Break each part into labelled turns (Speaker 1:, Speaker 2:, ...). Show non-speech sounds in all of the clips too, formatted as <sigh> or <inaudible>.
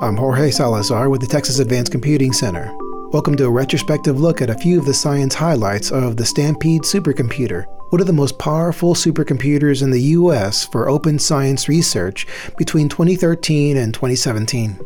Speaker 1: I'm Jorge Salazar with the Texas Advanced Computing Center. Welcome to a retrospective look at a few of the science highlights of the Stampede supercomputer, one of the most powerful supercomputers in the U.S. for open science research between 2013 and 2017.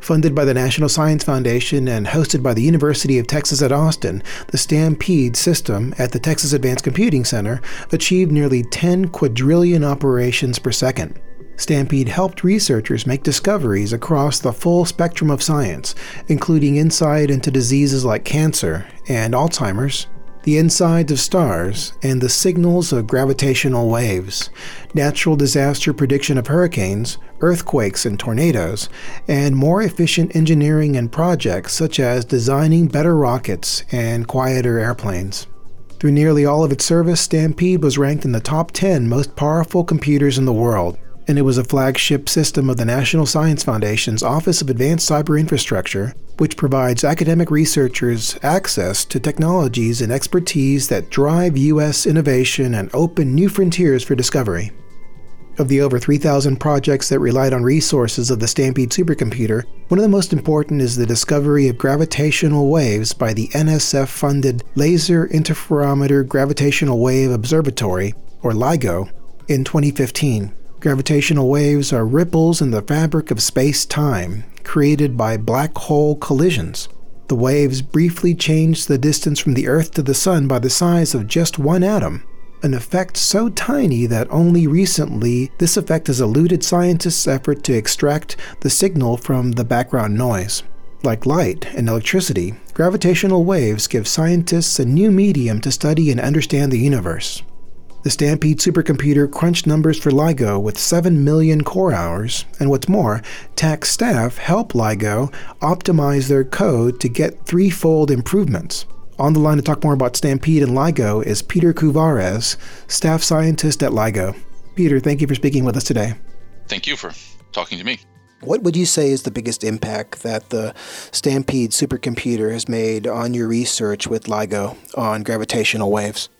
Speaker 1: Funded by the National Science Foundation and hosted by the University of Texas at Austin, the Stampede system at the Texas Advanced Computing Center achieved nearly 10 quadrillion operations per second. Stampede helped researchers make discoveries across the full spectrum of science, including insight into diseases like cancer and Alzheimer's, the insides of stars, and the signals of gravitational waves, natural disaster prediction of hurricanes, earthquakes and tornadoes, and more efficient engineering and projects such as designing better rockets and quieter airplanes. Through nearly all of its service, Stampede was ranked in the top 10 most powerful computers in the world and it was a flagship system of the National Science Foundation's Office of Advanced Cyber Infrastructure, which provides academic researchers access to technologies and expertise that drive U.S. innovation and open new frontiers for discovery. Of the over 3,000 projects that relied on resources of the Stampede supercomputer, one of the most important is the discovery of gravitational waves by the NSF funded Laser Interferometer Gravitational Wave Observatory, or LIGO, in 2015. Gravitational waves are ripples in the fabric of space time, created by black hole collisions. The waves briefly change the distance from the Earth to the Sun by the size of just one atom, an effect so tiny that only recently this effect has eluded scientists' effort to extract the signal from the background noise. Like light and electricity, gravitational waves give scientists a new medium to study and understand the universe. The Stampede supercomputer crunched numbers for LIGO with 7 million core hours, and what's more, TACC staff help LIGO optimize their code to get threefold improvements. On the line to talk more about Stampede and LIGO is Peter Couvares, staff scientist at LIGO. Peter, thank you for speaking with us today.
Speaker 2: Thank you for talking to me.
Speaker 1: What would you say is the biggest impact that the Stampede supercomputer has made on your research with LIGO on gravitational waves?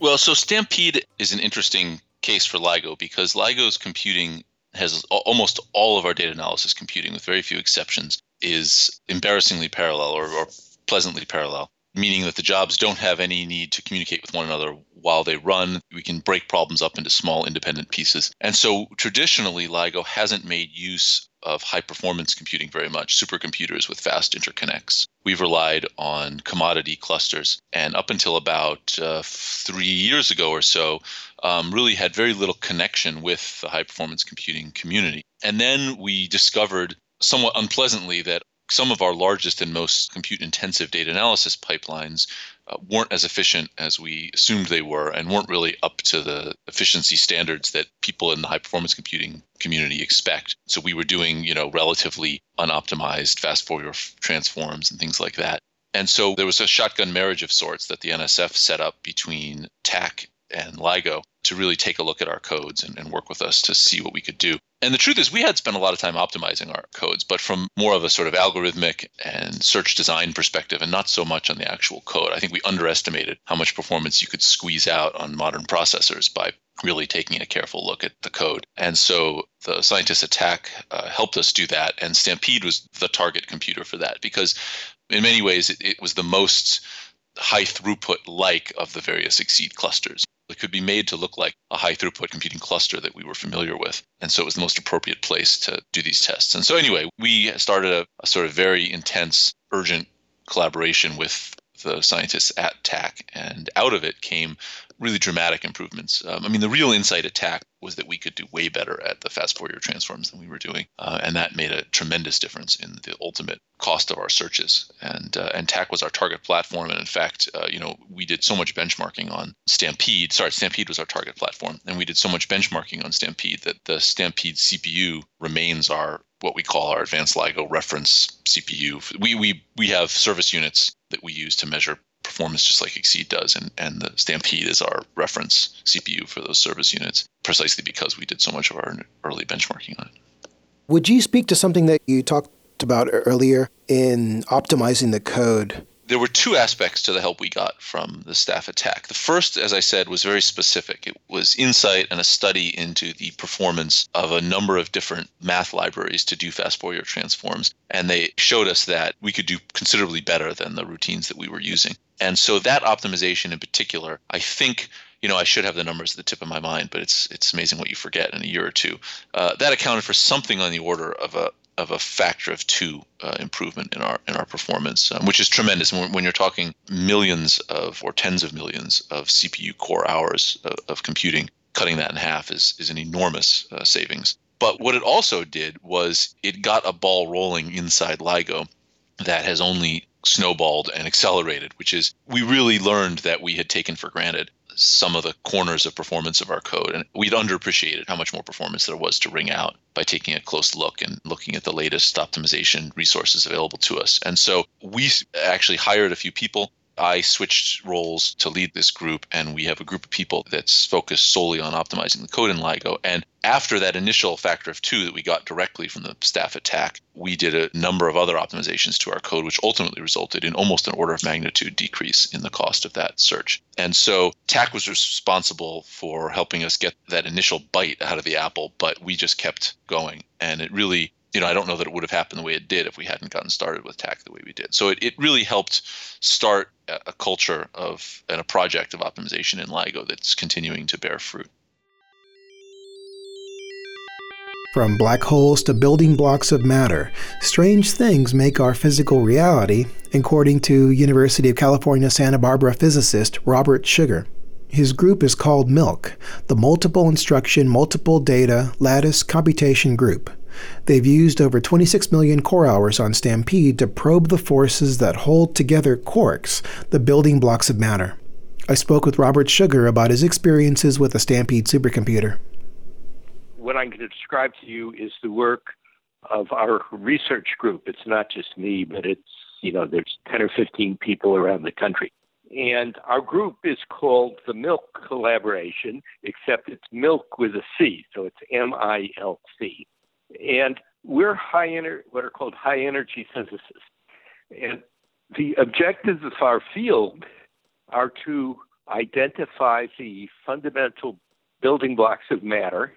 Speaker 2: Well, so Stampede is an interesting case for LIGO because LIGO's computing has almost all of our data analysis computing, with very few exceptions, is embarrassingly parallel or, or pleasantly parallel, meaning that the jobs don't have any need to communicate with one another while they run. We can break problems up into small independent pieces. And so traditionally, LIGO hasn't made use of high performance computing very much, supercomputers with fast interconnects. We've relied on commodity clusters, and up until about uh, three years ago or so, um, really had very little connection with the high performance computing community. And then we discovered somewhat unpleasantly that some of our largest and most compute intensive data analysis pipelines Uh, weren't as efficient as we assumed they were and weren't really up to the efficiency standards that people in the high performance computing community expect. So we were doing, you know, relatively unoptimized fast Fourier transforms and things like that. And so there was a shotgun marriage of sorts that the NSF set up between TACC and LIGO to really take a look at our codes and, and, work with us to see what we could do. And the truth is, we had spent a lot of time optimizing our codes, but from more of a sort of algorithmic and search design perspective, and not so much on the actual code. I think we underestimated how much performance you could squeeze out on modern processors by really taking a careful look at the code. And so the scientists at TACC uh, helped us do that, and Stampede was the target computer for that because, in many ways, it, it was the most high throughput like of the various XSEDE clusters. It could be made to look like a high throughput computing cluster that we were familiar with. And so it was the most appropriate place to do these tests. And so, anyway, we started a, a sort of very intense, urgent collaboration with the scientists at TACC. And out of it came really dramatic improvements. Um, I mean, the real insight at TACC was that we could do way better at the fast Fourier transforms than we were doing, uh, and that made a tremendous difference in the ultimate cost of our searches. And uh, and TACC was our target platform, and in fact, uh, you know, we did so much benchmarking on Stampede. Sorry, Stampede was our target platform, and we did so much benchmarking on Stampede that the Stampede CPU remains our what we call our advanced LIGO reference CPU. We we we have service units that we use to measure performance just like XSEDE does, and, and the Stampede is our reference CPU for those service units, precisely because we did so much of our early benchmarking on it.
Speaker 1: Would you speak to something that you talked about earlier in optimizing the code
Speaker 2: there were two aspects to the help we got from the staff at TACC. The first, as I said, was very specific. It was insight and a study into the performance of a number of different math libraries to do fast Fourier transforms. And they showed us that we could do considerably better than the routines that we were using. And so that optimization in particular, I think you know, I should have the numbers at the tip of my mind, but it's it's amazing what you forget in a year or two. Uh, that accounted for something on the order of a of a factor of two uh, improvement in our in our performance, um, which is tremendous. When, you're talking millions of or tens of millions of CPU core hours of, of computing, cutting that in half is is an enormous uh, savings. But what it also did was it got a ball rolling inside LIGO that has only snowballed and accelerated, which is we really learned that we had taken for granted some of the corners of performance of our code. And we'd underappreciated how much more performance there was to wring out by taking a close look and looking at the latest optimization resources available to us. And so we actually hired a few people I switched roles to lead this group, and we have a group of people that's focused solely on optimizing the code in LIGO. And after that initial factor of two that we got directly from the staff at TACC, we did a number of other optimizations to our code, which ultimately resulted in almost an order of magnitude decrease in the cost of that search. And so TACC was responsible for helping us get that initial bite out of the apple, but we just kept going. And it really you know, I don't know that it would have happened the way it did if we hadn't gotten started with TACC the way we did. So it, it really helped start a culture of and a project of optimization in LIGO that's continuing to bear fruit.
Speaker 1: From black holes to building blocks of matter, strange things make our physical reality, according to University of California Santa Barbara physicist Robert Sugar. His group is called MILC, the Multiple Instruction Multiple Data Lattice Computation Group. They've used over 26 million core hours on Stampede to probe the forces that hold together quarks, the building blocks of matter. I spoke with Robert Sugar about his experiences with the Stampede supercomputer.
Speaker 3: What I'm going to describe to you is the work of our research group. It's not just me, but it's, you know, there's 10 or 15 people around the country. And our group is called the MILC Collaboration, except it's milk with a C, so it's M I L C. And we're high ener- what are called high energy physicists. And the objectives of our field are to identify the fundamental building blocks of matter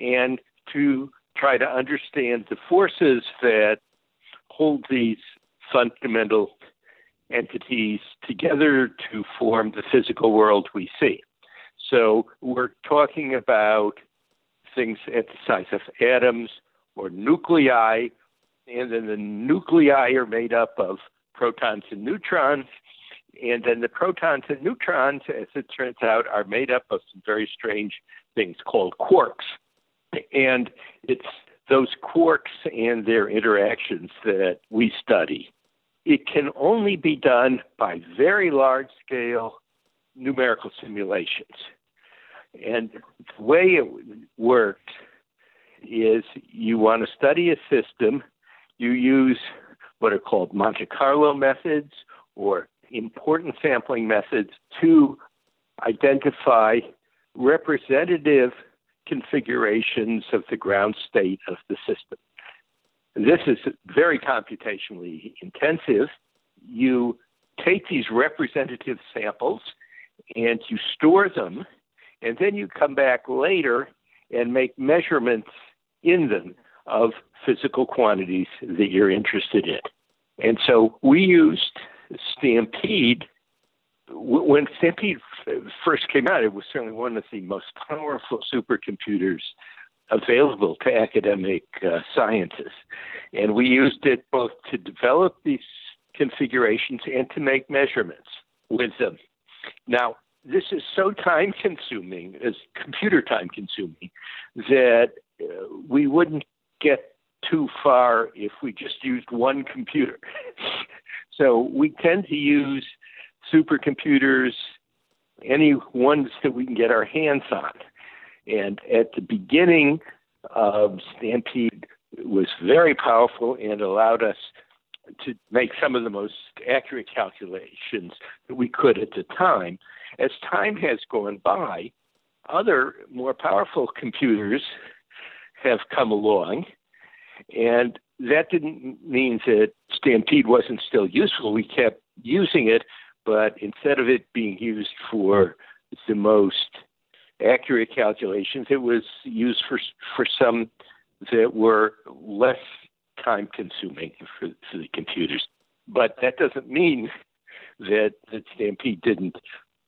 Speaker 3: and to try to understand the forces that hold these fundamental entities together to form the physical world we see. So we're talking about things at the size of atoms or nuclei, and then the nuclei are made up of protons and neutrons. And then the protons and neutrons, as it turns out, are made up of some very strange things called quarks. And it's those quarks and their interactions that we study. It can only be done by very large scale numerical simulations. And the way it worked is you want to study a system, you use what are called Monte Carlo methods or important sampling methods to identify representative configurations of the ground state of the system. This is very computationally intensive. You take these representative samples and you store them and then you come back later and make measurements in them of physical quantities that you're interested in. And so we used Stampede. When Stampede first came out, it was certainly one of the most powerful supercomputers available to academic uh. And we used it both to develop these configurations and to make measurements with them. Now, this is so time consuming, as computer time consuming, that uh, we wouldn't get too far if we just used one computer. <laughs> so we tend to use supercomputers, any ones that we can get our hands on. And at the beginning, Stampede was very powerful and allowed us to make some of the most accurate calculations that we could at the time. As time has gone by, other more powerful computers have come along, and that didn't mean that Stampede wasn't still useful. We kept using it, but instead of it being used for the most accurate calculations, it was used for for some that were less time consuming for, for the computers. But that doesn't mean that, that Stampede didn't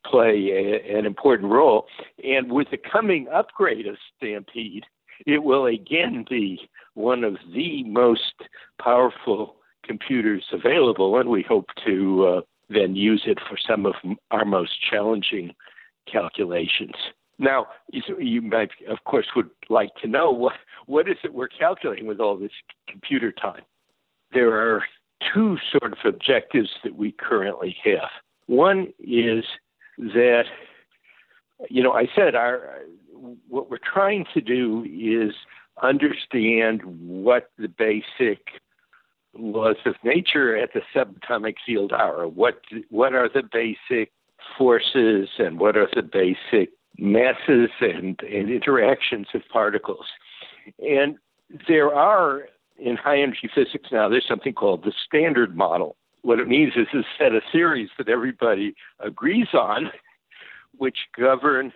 Speaker 3: play a, an important role. And with the coming upgrade of Stampede, it will again be one of the most powerful computers available, and we hope to uh, then use it for some of our most challenging calculations. Now, you might, of course, would like to know what what is it we're calculating with all this computer time. There are two sort of objectives that we currently have. One is that, you know, I said our what we're trying to do is understand what the basic laws of nature at the subatomic field are. What what are the basic forces and what are the basic masses and, and interactions of particles? And there are in high energy physics now, there's something called the standard model. What it means is a set of theories that everybody agrees on, which govern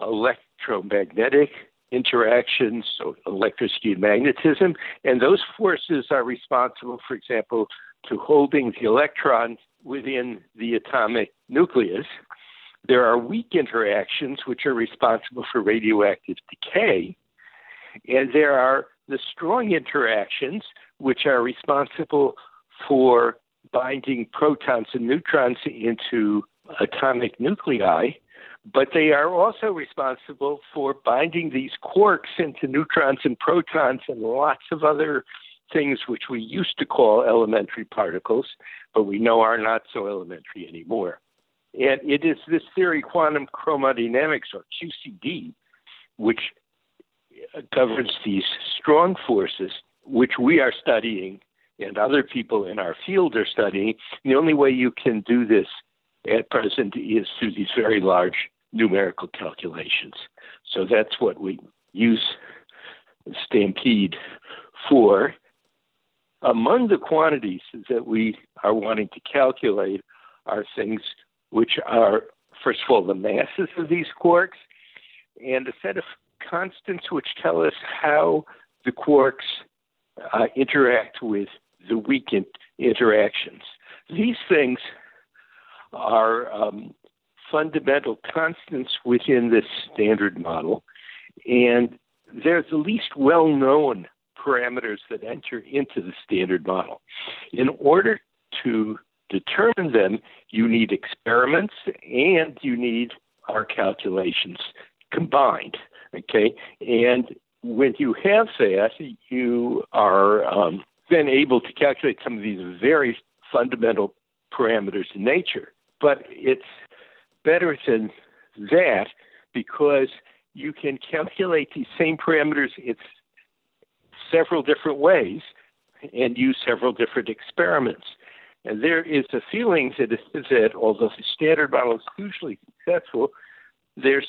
Speaker 3: electromagnetic interactions, so electricity and magnetism, and those forces are responsible, for example, to holding the electron within the atomic nucleus. There are weak interactions which are responsible for radioactive decay, and there are the strong interactions which are responsible for binding protons and neutrons into atomic nuclei but they are also responsible for binding these quarks into neutrons and protons and lots of other things which we used to call elementary particles, but we know are not so elementary anymore. And it is this theory, quantum chromodynamics, or QCD, which governs these strong forces, which we are studying and other people in our field are studying. The only way you can do this at present is through these very large numerical calculations. So that's what we use Stampede for. Among the quantities that we are wanting to calculate are things which are, first of all, the masses of these quarks and a set of constants which tell us how the quarks uh, interact with the weak interactions. These things are um, fundamental constants within this standard model, and they're the least well known parameters that enter into the standard model. In order to determine them, you need experiments and you need our calculations combined. Okay, and when you have that, you are um, then able to calculate some of these very fundamental parameters in nature. But it's better than that because you can calculate these same parameters in several different ways and use several different experiments. And there is a feeling that, that although the standard model is hugely successful, there's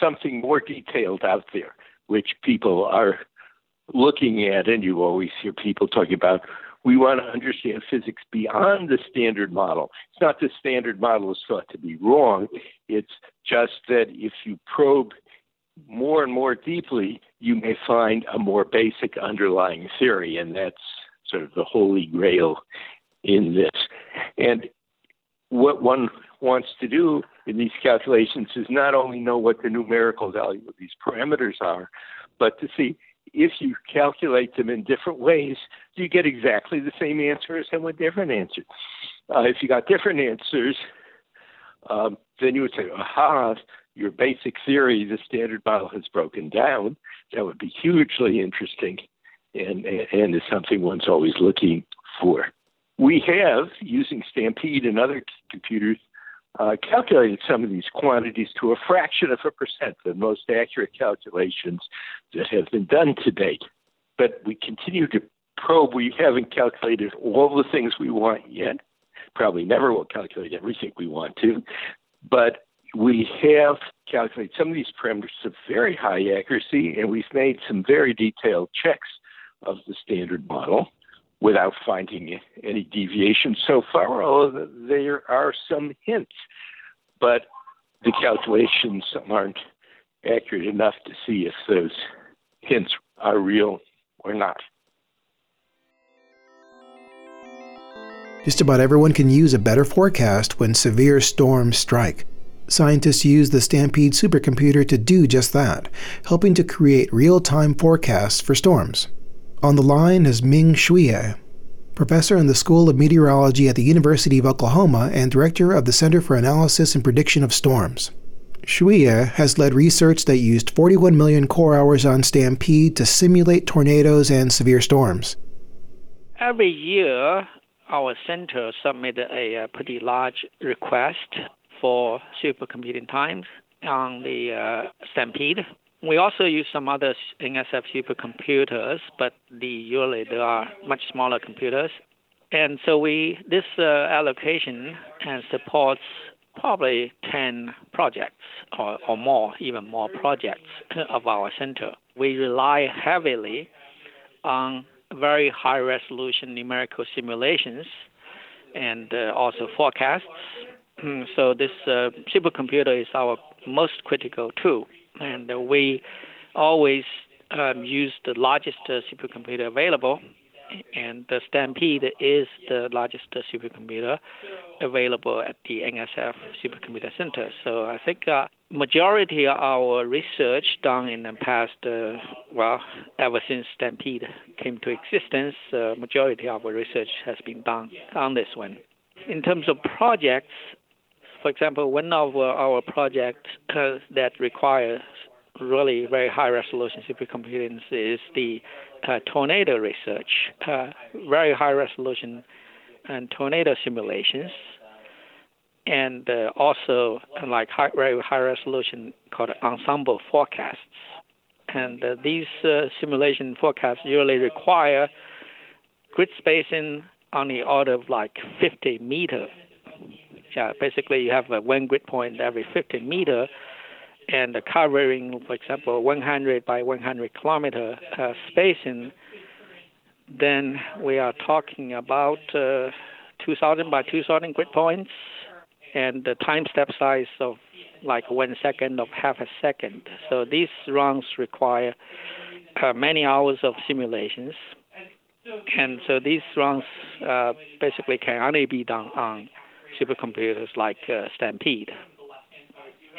Speaker 3: something more detailed out there, which people are looking at. And you always hear people talking about we want to understand physics beyond the standard model. It's not the standard model is thought to be wrong. It's just that if you probe more and more deeply, you may find a more basic underlying theory, and that's sort of the holy grail in this. And what one wants to do in these calculations is not only know what the numerical value of these parameters are, but to see if you calculate them in different ways, do you get exactly the same answer as someone different answer. Uh, if you got different answers, um, then you would say, aha, your basic theory, the standard model has broken down. That would be hugely interesting and, and is something one's always looking for. We have, using Stampede and other computers, uh, calculated some of these quantities to a fraction of a percent, the most accurate calculations that have been done to date. But we continue to probe. We haven't calculated all the things we want yet. Probably never will calculate everything we want to. But we have calculated some of these parameters to very high accuracy, and we've made some very detailed checks of the standard model. Without finding any deviation so far, there are some hints. But the calculations aren't accurate enough to see if those hints are real or not.
Speaker 1: Just about everyone can use a better forecast when severe storms strike. Scientists use the Stampede supercomputer to do just that, helping to create real time forecasts for storms. On the line is Ming Xue, professor in the School of Meteorology at the University of Oklahoma and director of the Center for Analysis and Prediction of Storms. Xue has led research that used 41 million core hours on Stampede to simulate tornadoes and severe storms.
Speaker 4: Every year, our center submitted a, a pretty large request for supercomputing times on the uh, Stampede we also use some other NSF supercomputers, but the usually they are much smaller computers. And so we this uh, allocation and supports probably 10 projects or, or more, even more projects <laughs> of our center. We rely heavily on very high resolution numerical simulations and uh, also forecasts. <clears throat> so this uh, supercomputer is our most critical tool and uh, we always um, use the largest uh, supercomputer available, and the Stampede is the largest uh, supercomputer available at the NSF Supercomputer Center. So I think majority of our research done in the past, uh, well, ever since Stampede came to existence, uh, majority of our research has been done on this one. In terms of projects, for example, one of our projects uh, that requires really very high resolution supercomputing is the uh, tornado research, uh, very high resolution and tornado simulations, and uh, also like high, very high resolution called ensemble forecasts. And uh, these uh, simulation forecasts usually require grid spacing on the order of like 50 meter yeah, basically you have a one grid point every 50 meter, and covering, for example, 100 by 100 kilometer uh, spacing. Then we are talking about uh, 2,000 by 2,000 grid points, and the time step size of like one second of half a second. So these runs require uh, many hours of simulations. And so these runs uh, basically can only be done on supercomputers like uh, Stampede.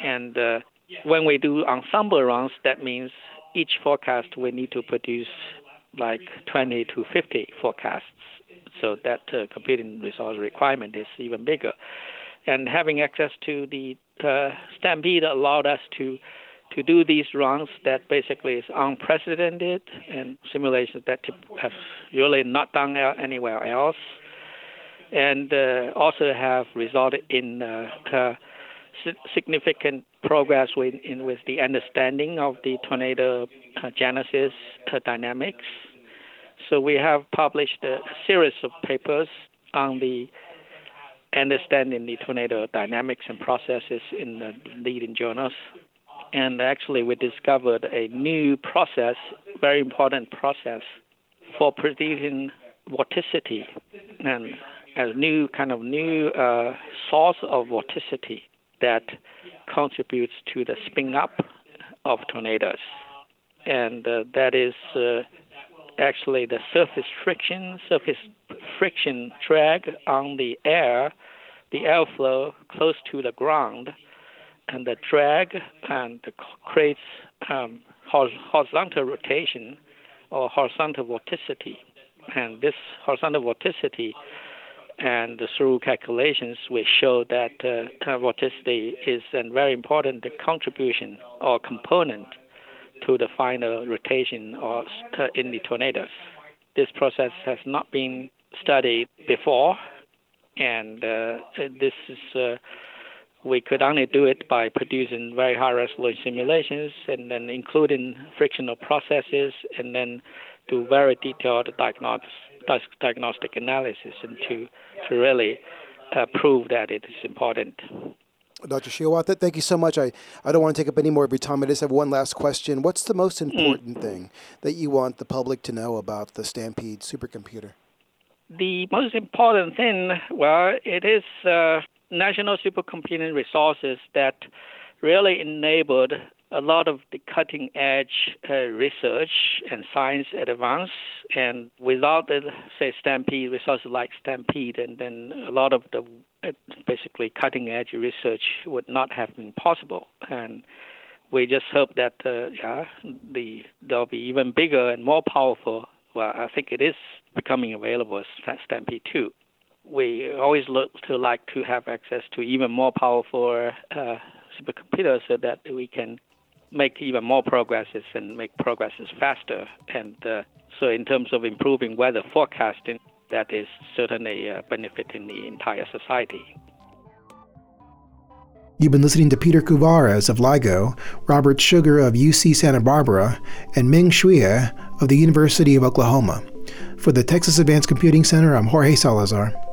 Speaker 4: And uh, when we do ensemble runs, that means each forecast we need to produce like 20 to 50 forecasts. So that uh, computing resource requirement is even bigger. And having access to the uh, Stampede allowed us to to do these runs that basically is unprecedented and simulations that have really not done anywhere else and uh, also have resulted in uh, uh, significant progress with, in, with the understanding of the tornado genesis dynamics. So we have published a series of papers on the understanding the tornado dynamics and processes in the leading journals. And actually, we discovered a new process, very important process for predicting vorticity. And a new kind of new uh, source of vorticity that contributes to the spin up of tornadoes, and uh, that is uh, actually the surface friction, surface friction drag on the air, the airflow close to the ground, and the drag and creates um, horizontal rotation or horizontal vorticity, and this horizontal vorticity and through calculations, we show that uh, vorticity is a very important contribution or component to the final rotation or in the tornadoes. This process has not been studied before, and uh, this is uh, we could only do it by producing very high resolution simulations and then including frictional processes and then do very detailed diagnostics diagnostic analysis and to, to really uh, prove that it is important.
Speaker 1: Dr. Xue, thank you so much. I, I don't want to take up any more of your time. I just have one last question. What's the most hmm. important mm. thing that you want the public to know about the Stampede supercomputer?
Speaker 4: The most important thing, well, it is uh, national supercomputing resources that really enabled a lot of the cutting edge uh, research and science advance. And without the, say, Stampede, resources like Stampede, and then a lot of the uh, basically cutting edge research would not have been possible. And we just hope that uh, yeah, the there'll be even bigger and more powerful. Well, I think it is becoming available as Stampede 2. We always look to like to have access to even more powerful uh, supercomputers so that we can make even more progresses and make progresses faster. And uh, so, in terms of improving weather forecasting, that is certainly uh, benefiting the entire society.
Speaker 1: You've been listening to Peter Couvares of LIGO, Robert Sugar of UC Santa Barbara, and Ming Xue of the University of Oklahoma. For the Texas Advanced Computing Center, I'm Jorge Salazar.